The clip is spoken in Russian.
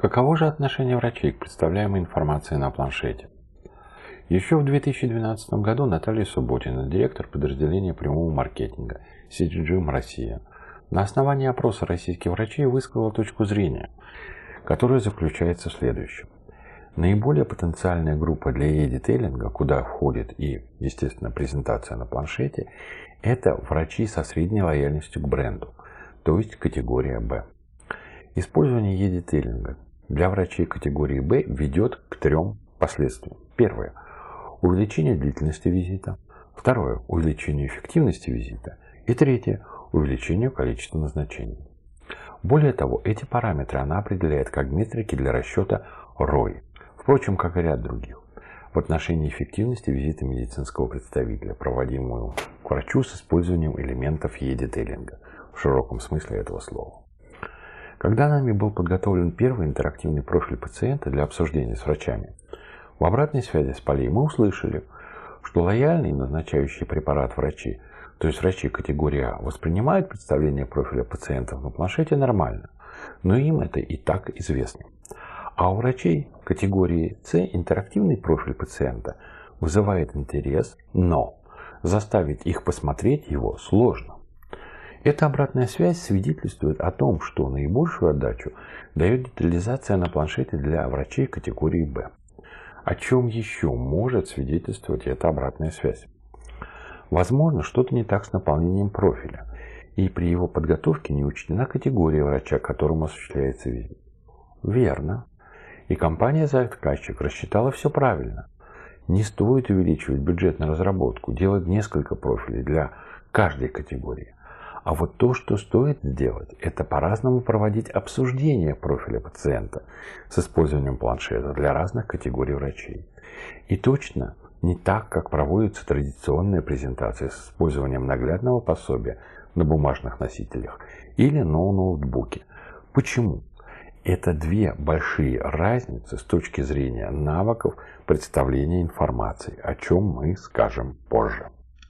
Каково же отношение врачей к представляемой информации на планшете? Еще в 2012 году Наталья Субботина, директор подразделения прямого маркетинга CGM Россия, на основании опроса российских врачей высказала точку зрения, которая заключается в следующем. Наиболее потенциальная группа для e-детейлинга, куда входит и, естественно, презентация на планшете, это врачи со средней лояльностью к бренду, то есть категория B. Использование e-детейлинга для врачей категории B ведет к трем последствиям. Первое – увеличение длительности визита. Второе – увеличение эффективности визита. И третье – увеличение количества назначений. Более того, эти параметры она определяет как метрики для расчета ROI, впрочем, как и ряд других, в отношении эффективности визита медицинского представителя, проводимого к врачу с использованием элементов e-детейлинга в широком смысле этого слова. Когда нами был подготовлен первый интерактивный профиль пациента для обсуждения с врачами, в обратной связи с полей мы услышали, что лояльные назначающие препарат врачи, то есть врачи категории А, воспринимают представление профиля пациентов на планшете нормально, но им это и так известно. А у врачей категории С интерактивный профиль пациента вызывает интерес, но заставить их посмотреть его сложно. Эта обратная связь свидетельствует о том, что наибольшую отдачу дает детализация на планшете для врачей категории Б. О чем еще может свидетельствовать эта обратная связь? Возможно, что-то не так с наполнением профиля, и при его подготовке не учтена категория врача, которому осуществляется визит. Верно. И компания-заказчик рассчитала все правильно. Не стоит увеличивать бюджет на разработку, делать несколько профилей для каждой категории. А вот то, что стоит сделать, это по-разному проводить обсуждение профиля пациента с использованием планшета для разных категорий врачей. И точно не так, как проводится традиционная презентация с использованием наглядного пособия на бумажных носителях или на ноутбуке. Почему? Это две большие разницы с точки зрения навыков представления информации, о чем мы скажем позже.